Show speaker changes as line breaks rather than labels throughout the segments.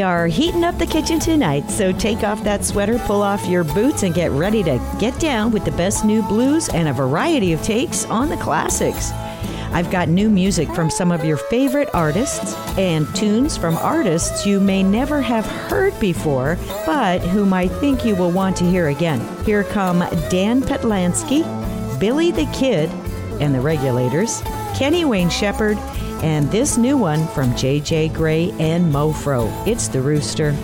We are heating up the kitchen tonight, so take off that sweater, pull off your boots, and get ready to get down with the best new blues and a variety of takes on the classics. I've got new music from some of your favorite artists and tunes from artists you may never have heard before, but whom I think you will want to hear again. Here come Dan Patlansky, Billy the Kid, and the Regulators, Kenny Wayne Shepherd, and this new one from JJ Grey and Mofro. It's the Rooster.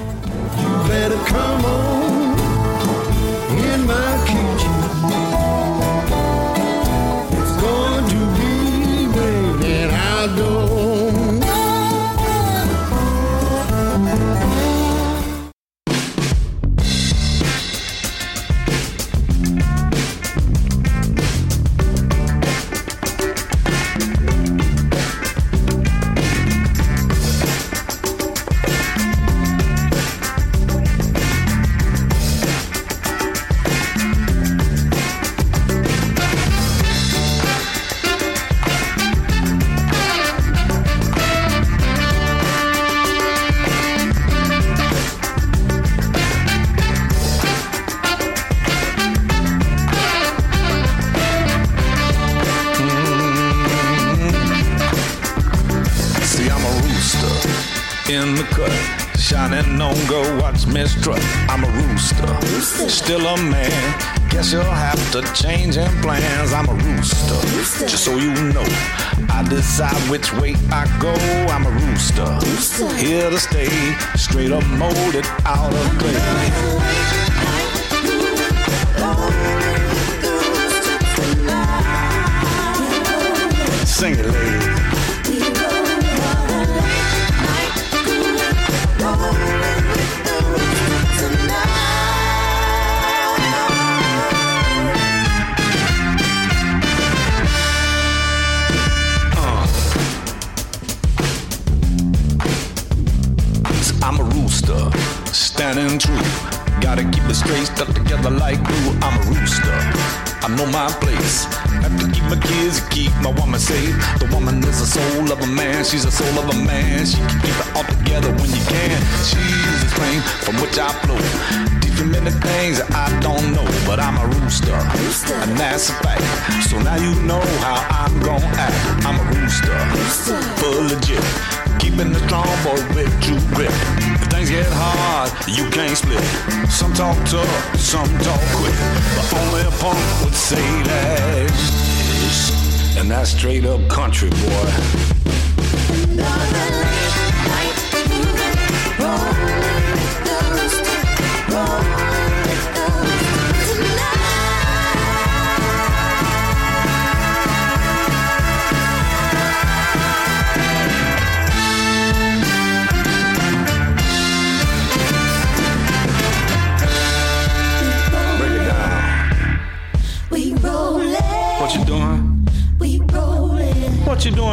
Go watch me. I'm a rooster, still a man. Guess you'll have to change them plans. I'm a rooster, just so you know. I decide which way I go. I'm a rooster, here to stay. Straight up molded out of clay. Sing it, lady. Standing true. Gotta keep it straight, stuck together like glue. I'm a rooster. I know my place. Have to keep my kids, keep my woman safe. The woman is the soul of a man. She's the soul of a man. She can keep it all together when you can. She's the spring from which I flow. Me many things that I don't know, but I'm a rooster, and that's a fact. So now you know how I'm gonna act. I'm a rooster, full legit. Keeping the strong boy with true grip. Things get hard, you can't split. Some talk tough, some talk quick. But only a punk would say that. And that's straight up country, boy.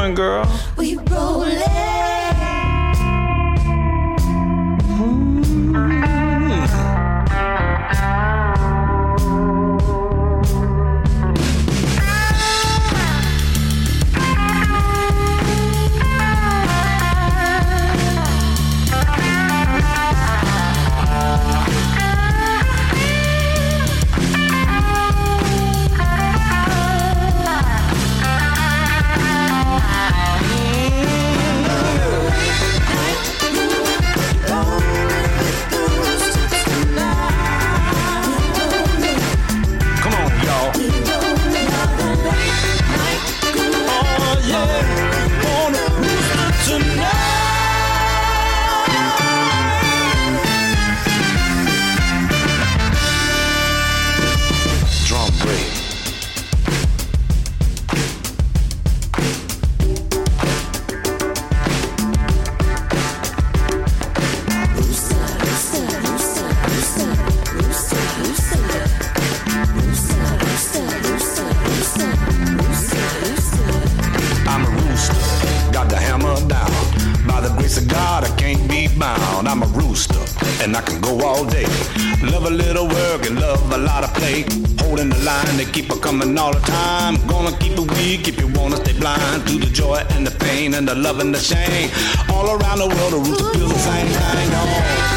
Doing, girl? down. I'm a rooster,
and I can go all day. Love a little work and love a lot of play. Holding the line, they keep it coming all the time. Gonna keep it weak if you wanna stay blind to the joy and the pain and the love and the shame. All around the world, a rooster feels the same thing. Oh.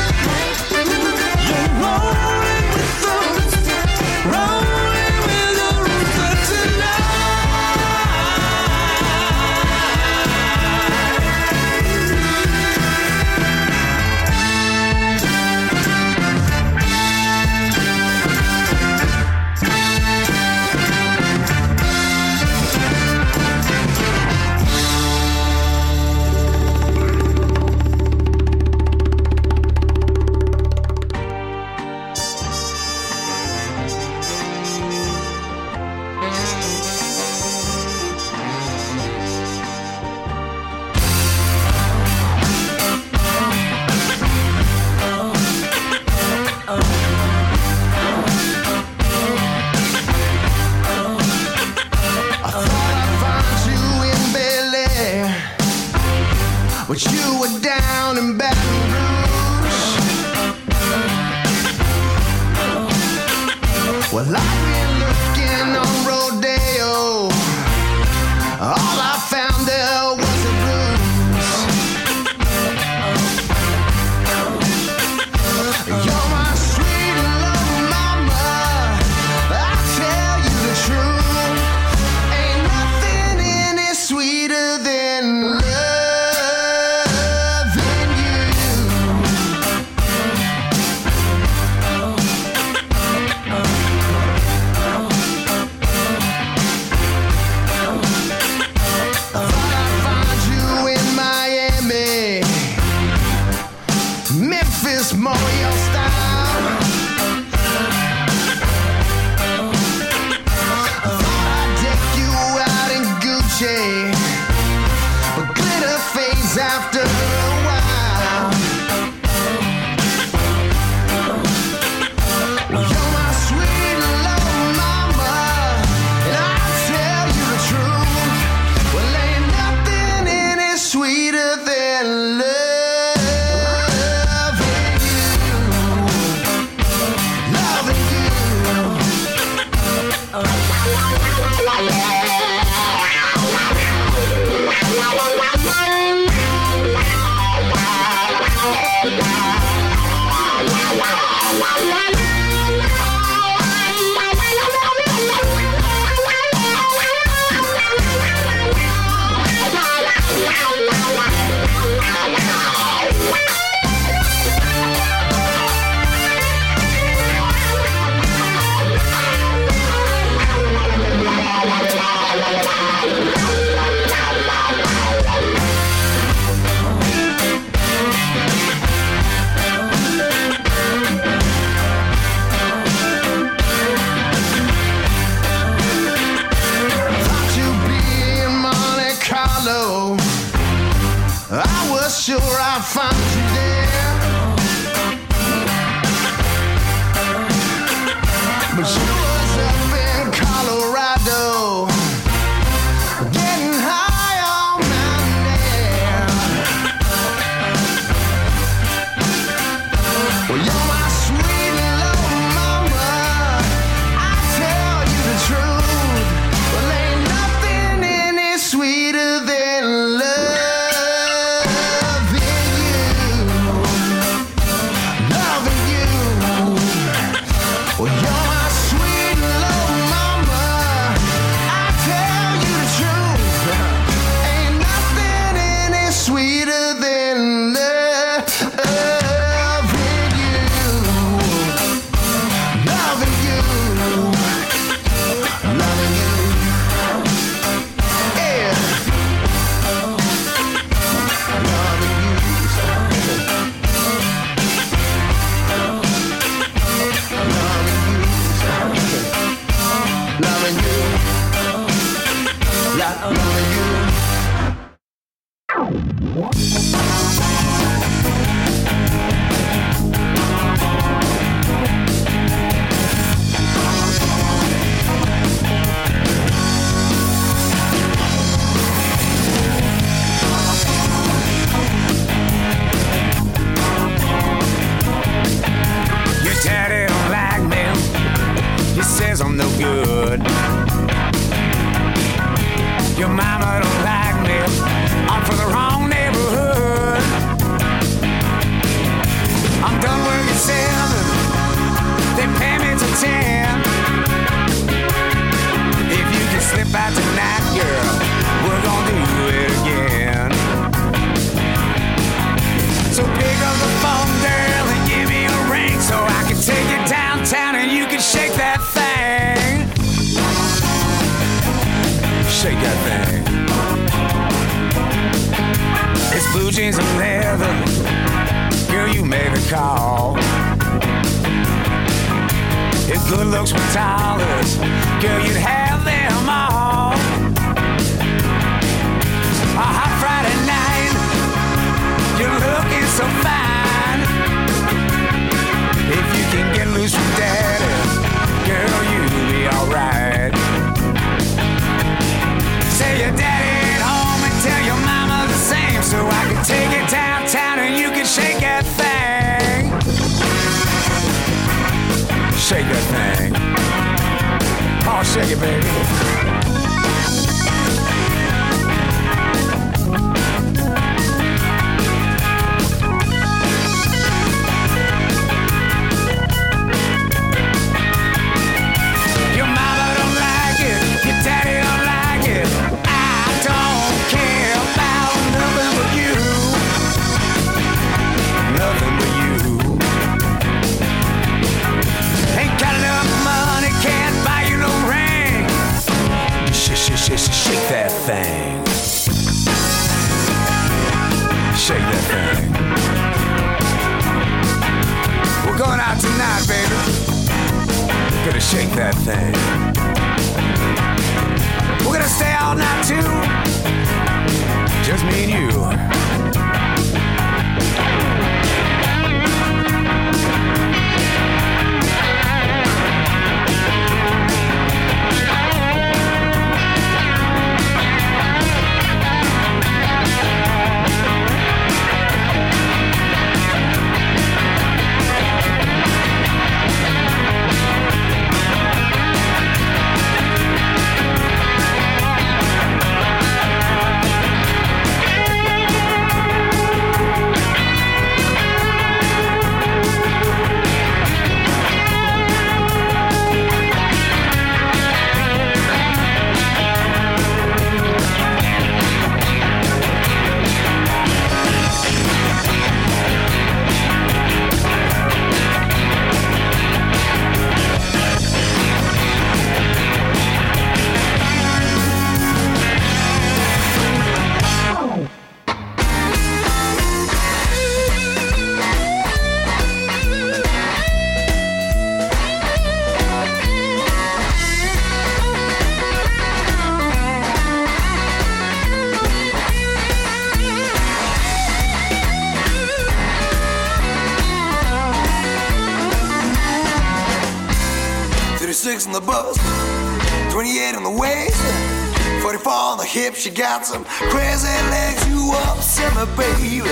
She got some crazy legs. You upset me, baby.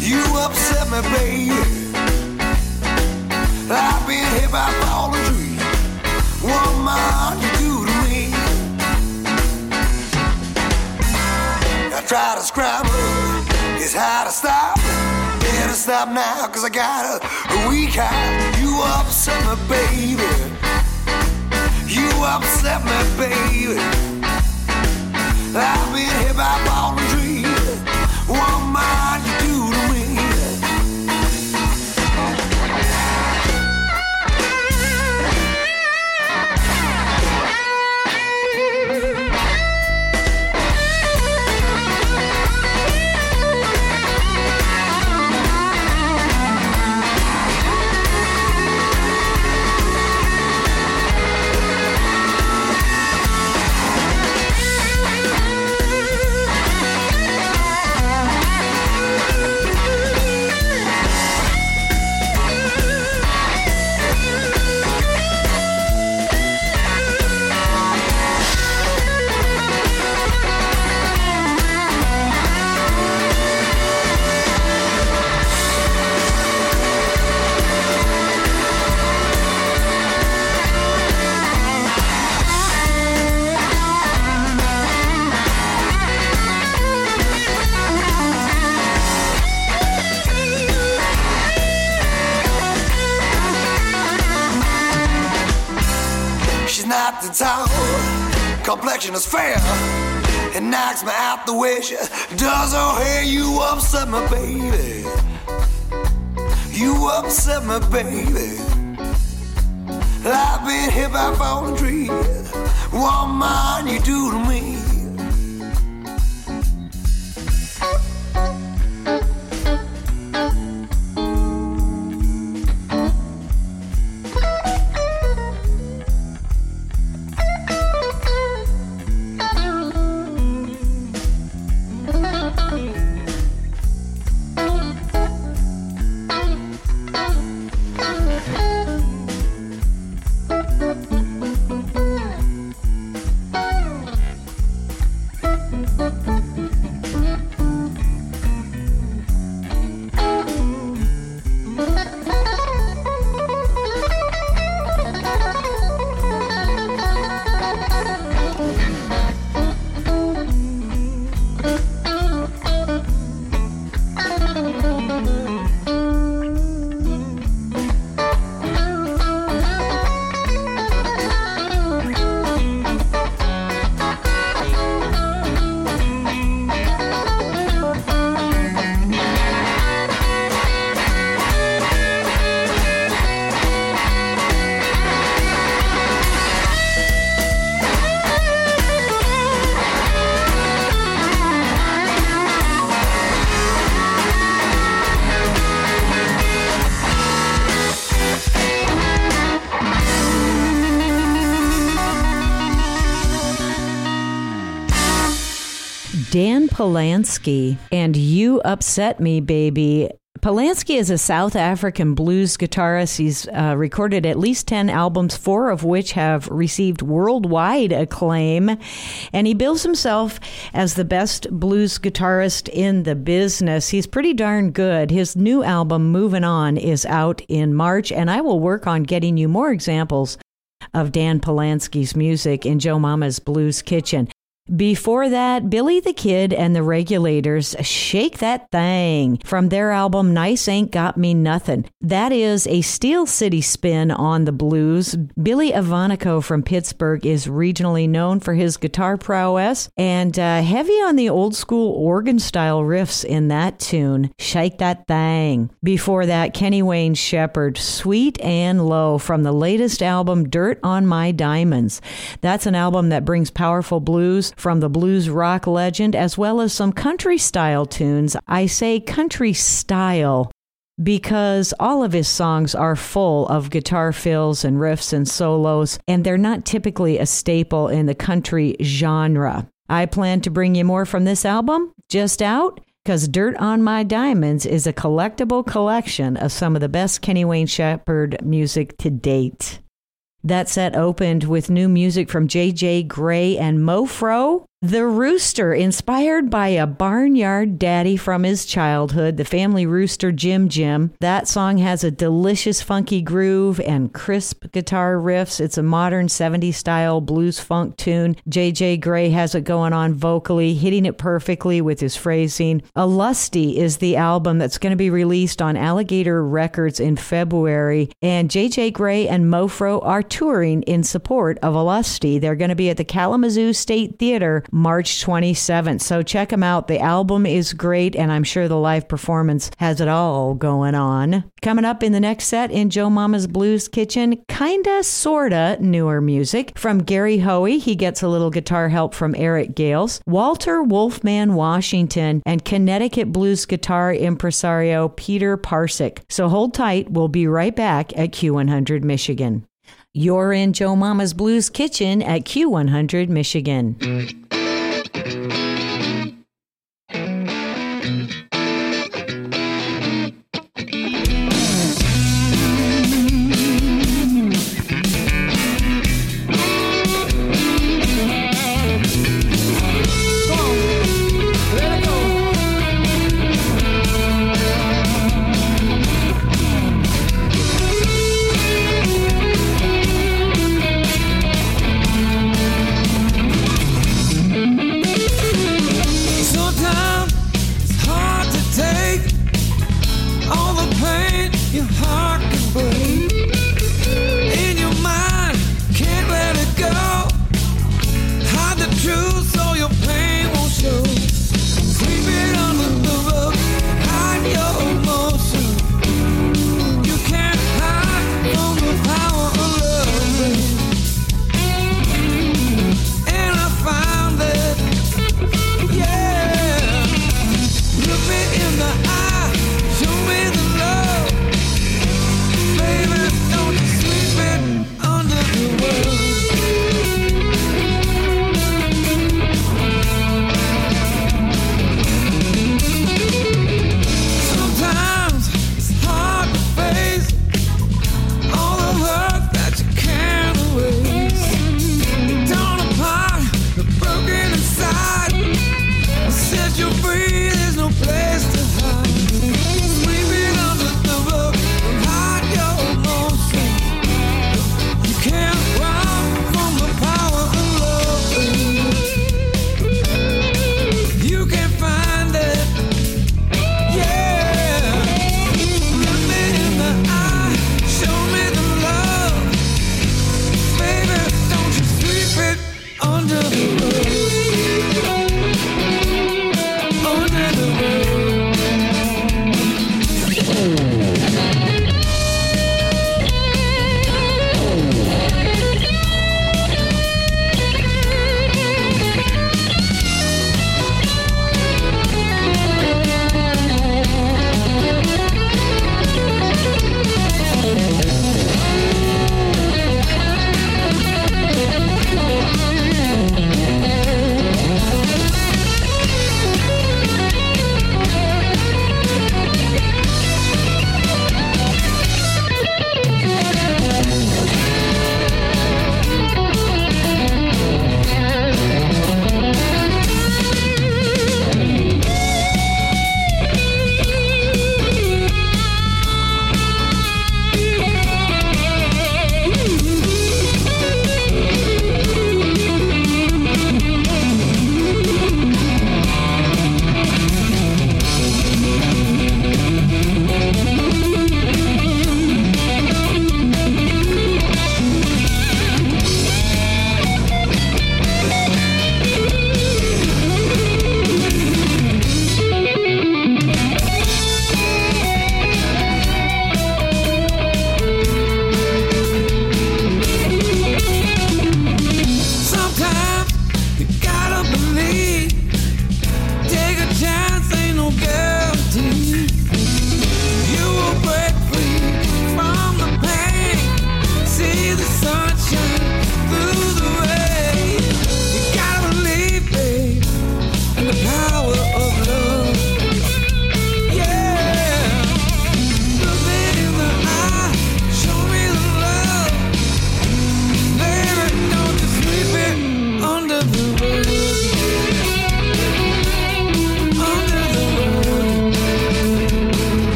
You upset me, baby. I've been hit by falling trees. What mind you do to me? I try to scramble. It's hard to stop. Better stop now, cause I got a weak heart. You upset me, baby. You upset me, baby. I've been hit by
ballin'. The way she does her hair. You upset me, baby. You upset me, baby. I've been hit by falling trees. What mind you do to me?
Patlansky and You Upset Me, Baby. Patlansky is a South African blues guitarist. He's uh, recorded at least 10 albums, four of which have received worldwide acclaim. And he bills himself as the best blues guitarist in the business. He's pretty darn good. His new album, Moving On, is out in March, and I will work on getting you more examples of Dan Patlansky's music in Joe Mama's Blues Kitchen. Before that, Billy the Kid and the Regulators Shake That Thing from their album Nice Ain't Got Me Nothin'. That is a Steel City spin on the blues. Billy Evanochko from Pittsburgh is regionally known for his guitar prowess and uh, heavy on the old school organ style riffs in that tune, Shake That Thing. Before that, Kenny Wayne Shepherd, Sweet and Low from the latest album Dirt on My Diamonds. That's an album that brings powerful blues from the blues rock legend as well as some country style tunes. I say country style because all of his songs are full of guitar fills and riffs and solos, and they're not typically a staple in the country genre. I plan to bring you more from this album just out because Dirt on My Diamonds is a collectible collection of some of the best Kenny Wayne Shepherd music to date. That set opened with new music from J.J. Grey and Mofro. The Rooster, inspired by a barnyard daddy from his childhood, the family rooster Jim Jim. That song has a delicious funky groove and crisp guitar riffs. It's a modern 70s style blues funk tune. JJ Grey has it going on vocally, hitting it perfectly with his phrasing. Olustee is the album that's going to be released on Alligator Records in February, and JJ Grey and Mofro are touring in support of Olustee. They're going to be at the Kalamazoo State Theater March 27th. So check them out. The album is great, and I'm sure the live performance has it all going on. Coming up in the next set in Joe Mama's Blues Kitchen, kinda, sorta newer music from Gary Hoey. He gets a little guitar help from Eric Gales, Walter Wolfman Washington, and Connecticut blues guitar impresario Peter Parcek. So hold tight. We'll be right back at Q100 Michigan. You're in Joe Mama's Blues Kitchen at Q100 Michigan.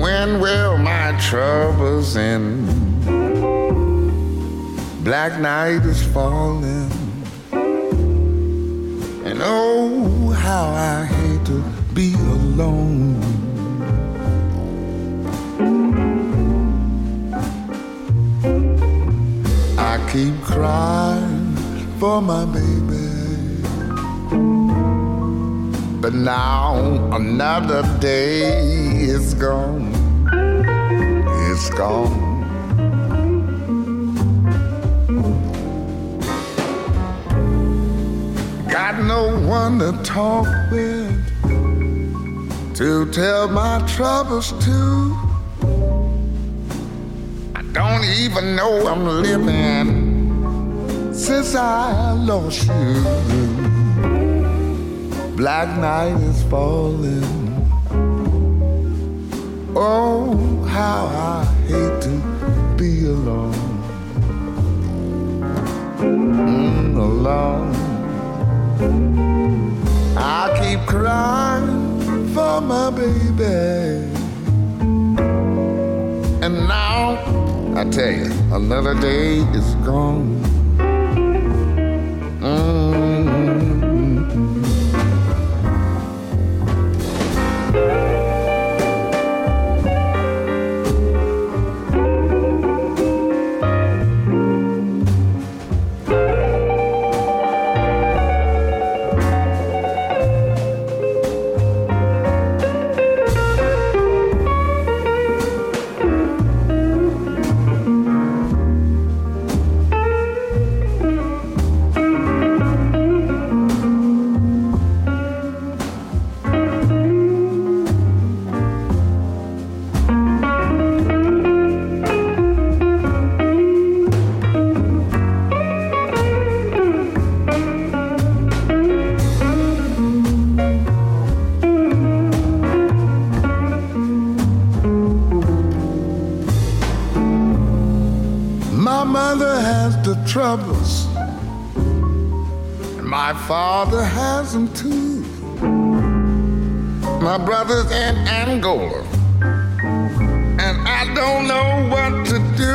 When will my troubles end? Black night is falling. And oh, how I hate to be alone. I keep crying for my baby. But now another day is gone. It's gone. Got no one to talk with to tell my troubles to. I don't even know I'm living since I lost you. Black night is falling. Oh, how I hate to be alone. Mm, alone. I keep crying for my baby. And now, I tell you, another day is gone. Father has them too. My brother's in Angola, and I don't know what to do.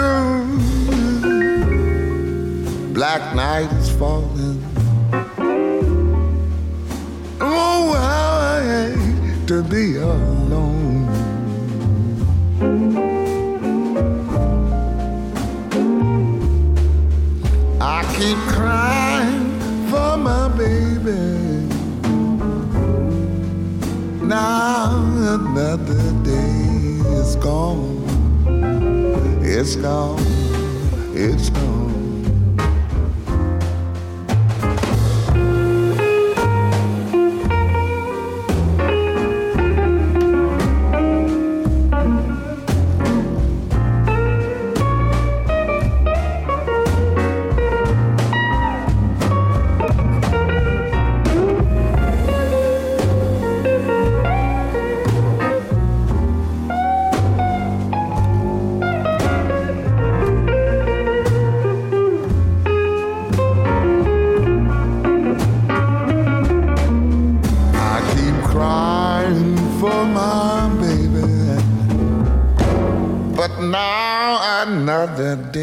Black night is falling. Oh, how I hate to be alone. I keep It's gone. It's gone. Another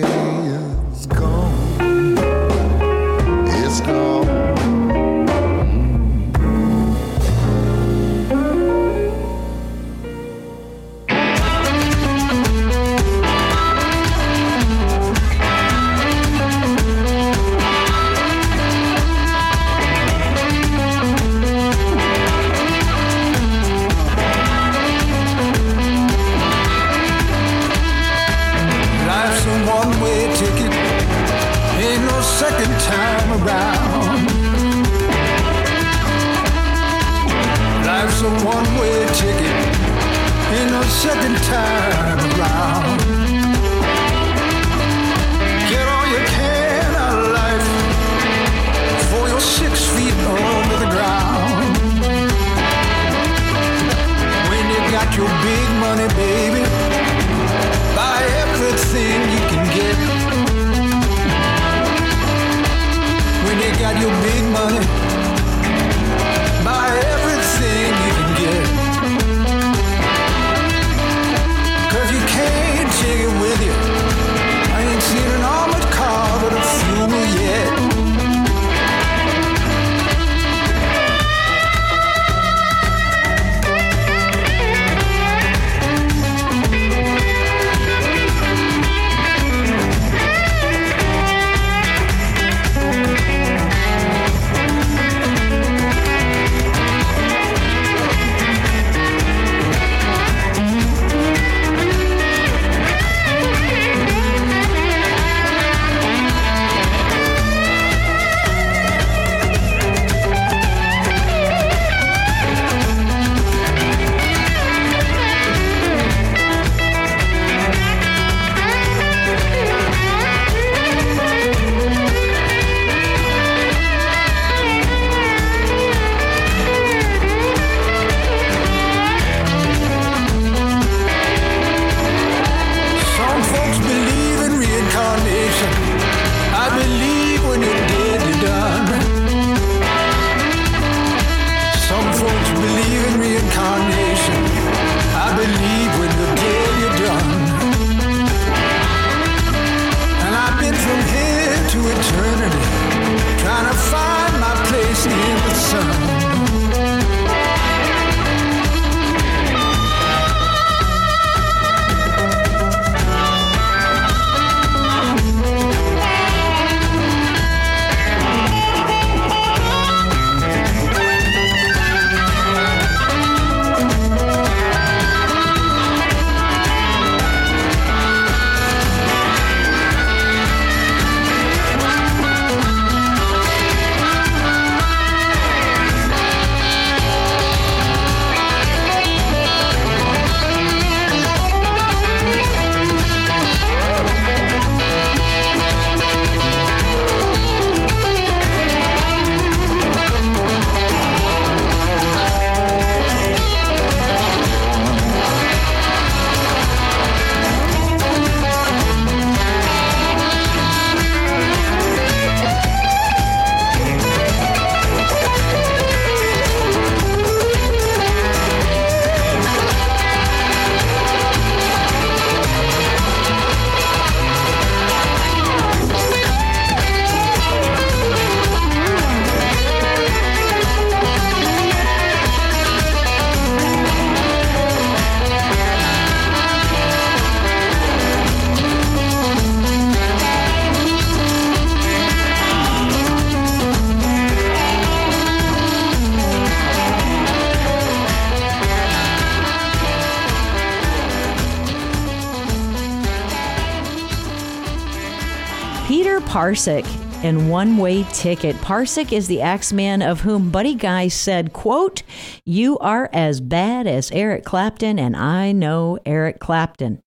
Parcek and One Way Ticket. Parcek is the Axeman of whom Buddy Guy said, quote, You are as bad as Eric Clapton, and I know Eric Clapton.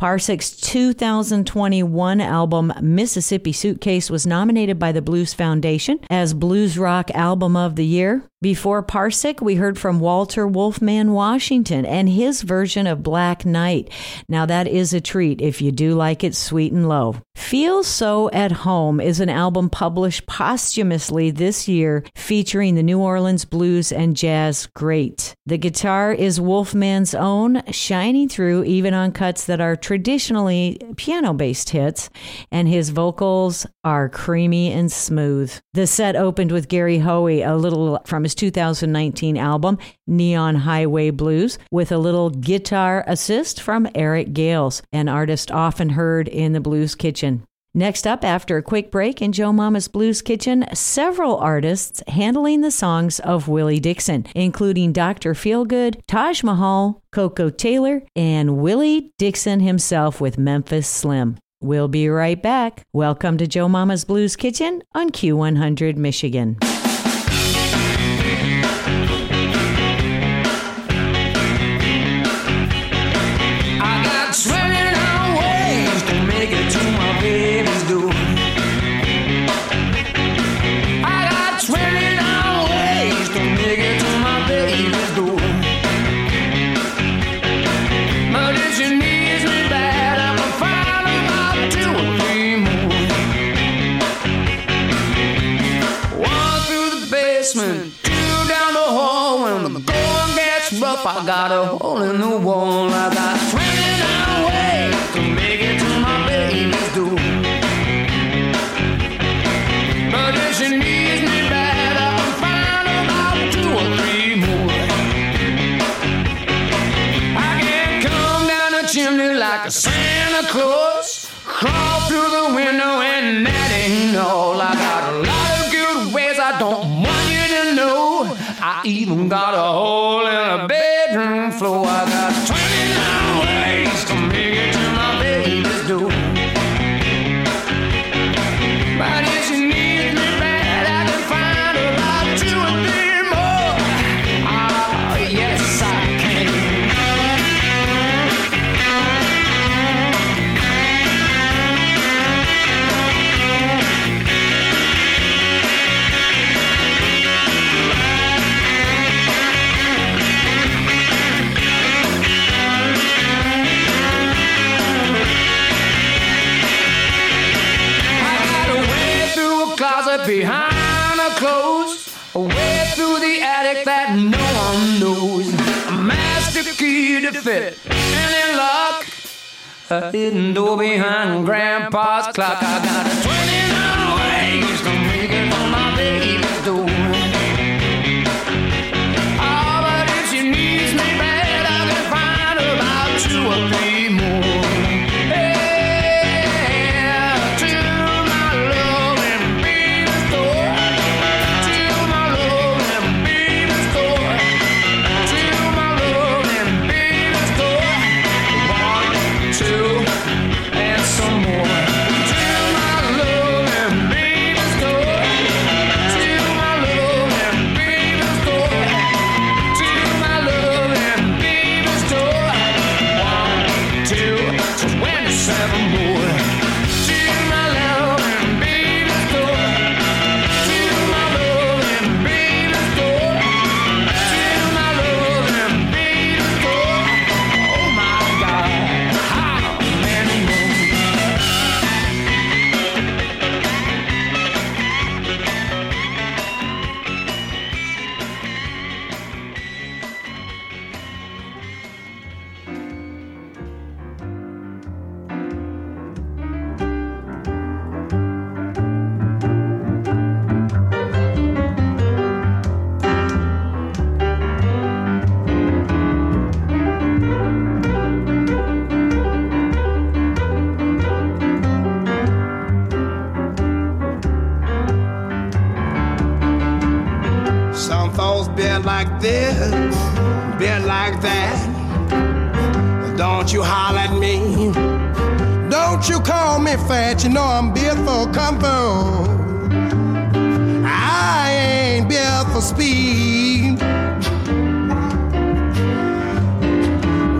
Parcek's 2021 album Mississippi Suitcase was nominated by the Blues Foundation as Blues Rock Album of the Year. Before Parcek, we heard from Walter Wolfman Washington and his version of Black Knight. Now, that is a treat if you do like it sweet and low. Feel So at Home is an album published posthumously this year featuring the New Orleans blues and jazz great. The guitar is Wolfman's own, shining through even on cuts that are traditionally piano based hits, and his vocals are creamy and smooth. The set opened with Gary Hoey, a little from his 2019 album, Neon Highway Blues, with a little guitar assist from Eric Gales, an artist often heard in the Blues Kitchen. Next up, after a quick break in Joe Mama's Blues Kitchen, several artists handling the songs of Willie Dixon, including Dr. Feelgood, Taj Mahal, Koko Taylor, and Willie Dixon himself with Memphis Slim. We'll be right back. Welcome to Joe Mama's Blues Kitchen on Q100 Michigan.
Basement, two down the hall. When the going gets rough, I got a hole in the wall. I got 29 ways to make it to my baby's door. But if she needs me bad, I can find about two or three more. I can come down the chimney like a Santa Claus, crawl through the window, and that ain't all. I got a hole hidden door behind Grandpa's clock. I got 29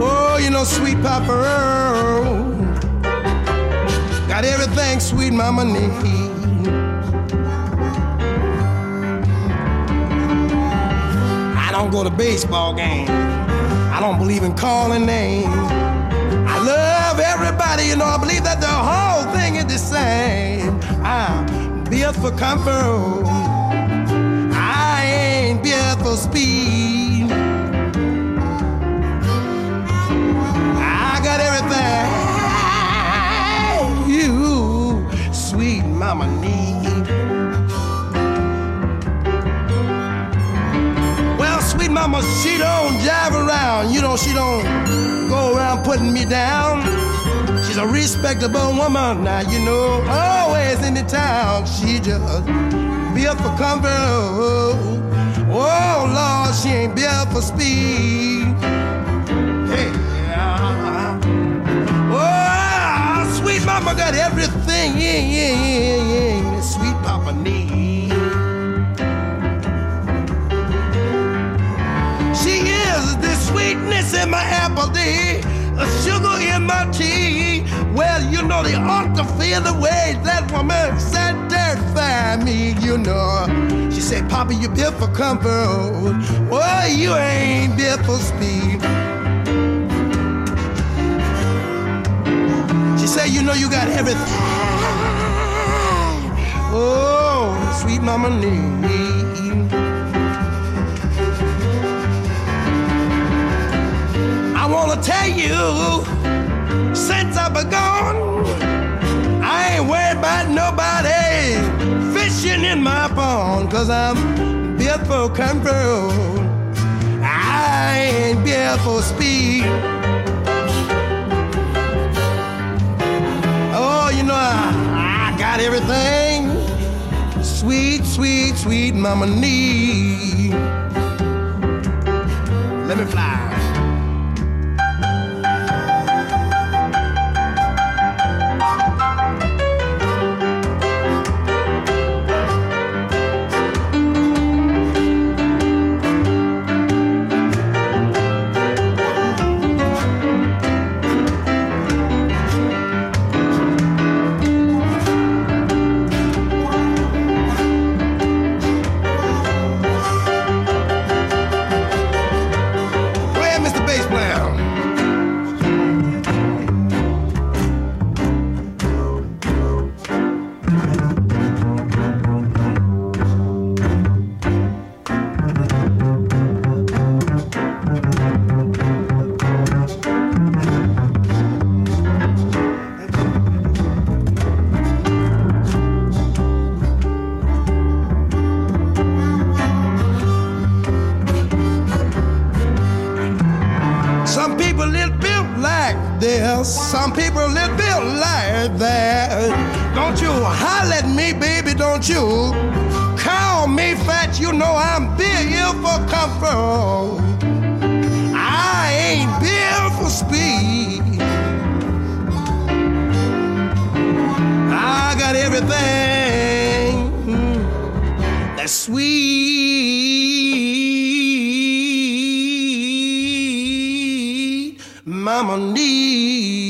Oh,
you know, sweet Papa Earl got everything sweet mama need. I don't go to baseball games. I don't believe in calling names. I love everybody, you know. I believe that the whole thing is the same. I'm built for comfort. Speed. I got everything you, sweet mama, need. Well, sweet mama, she don't jive around. You know, she don't go around putting me down. She's a respectable woman now, you know, always in the town. She just built for comfort. Oh, Lord, she ain't built for speed. Hey, yeah. Oh, sweet mama got everything yeah, yeah, yeah, yeah, sweet papa need. She is the sweetness in my apple tea, the sugar in my tea. Well, you know, they ought to feel the way that woman satisfy me, you know. She said, Papa, you built for comfort. Well, you ain't built for speed. She said, you know, you got everything. Oh, sweet mama need. Me. I wanna tell you, since I've been gone, I ain't worried about nobody in my pond, cause I'm built for comfort. I ain't built for speed. Oh, you know, I, I got everything. Sweet, sweet, sweet mama need. Let me fly. This. Some people live built like that. Don't you holler at me, baby. Don't you call me fat. You know I'm built for comfort. I ain't built for speed. I got everything that's sweet. Mama need.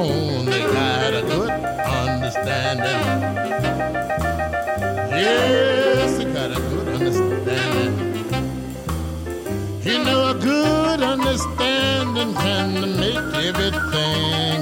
On. They got a good understanding. Yes, they got a good understanding. You know, a good understanding can make everything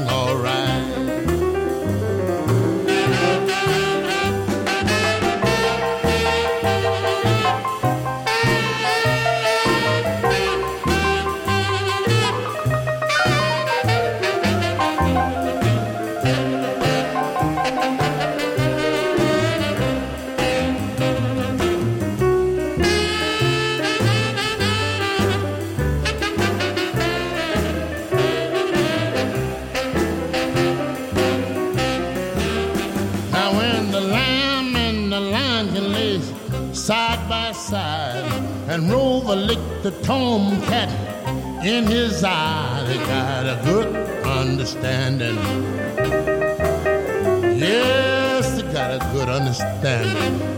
and Rover licked the tomcat in his eye, they got a good understanding. Yes, they got a good understanding.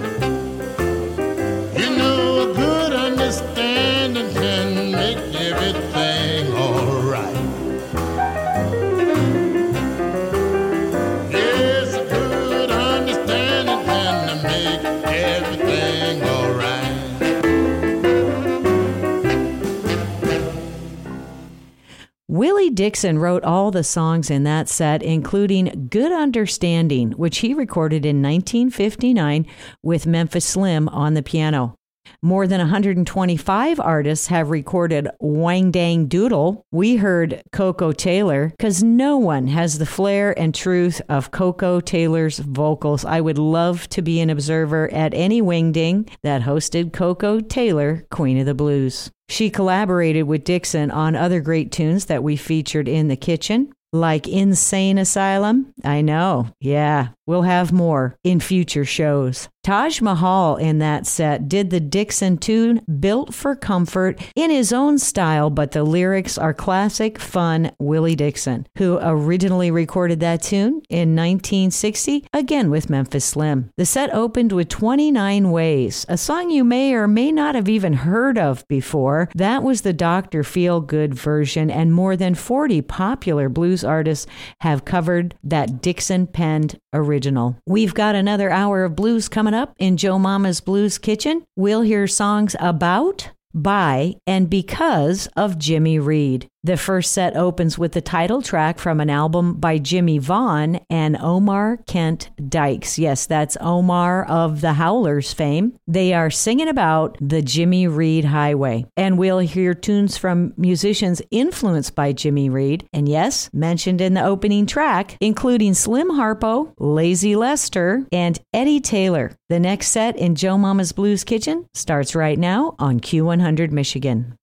Dixon wrote all the songs in that set, including Good Understanding, which he recorded in 1959 with Memphis Slim on the piano. More than 125 artists have recorded Wang Dang Doodle. We heard Koko Taylor because no one has the flair and truth of Koko Taylor's vocals. I would love to be an observer at any Wing Ding that hosted Koko Taylor, Queen of the Blues. She collaborated with Dixon on other great tunes that we featured in the kitchen, like Insane Asylum. I know. Yeah, we'll have more in future shows. Taj Mahal in that set did the Dixon tune Built for Comfort in his own style, but the lyrics are classic, fun Willie Dixon, who originally recorded that tune in 1960, again with Memphis Slim. The set opened with 29 Ways, a song you may or may not have even heard of before. That was the Dr. Feelgood version, and more than 40 popular blues artists have covered that Dixon penned original. We've got another hour of blues coming up in Joe Mama's Blues Kitchen. We'll hear songs about, by, and because of Jimmy Reed. The first set opens with the title track from an album by Jimmie Vaughan and Omar Kent Dykes. Yes, that's Omar of the Howlers fame. They are singing about the Jimmy Reed Highway. And we'll hear tunes from musicians influenced by Jimmy Reed. And yes, mentioned in the opening track, including Slim Harpo, Lazy Lester, and Eddie Taylor. The next set in Joe Mama's Blues Kitchen starts right now on Q100 Michigan.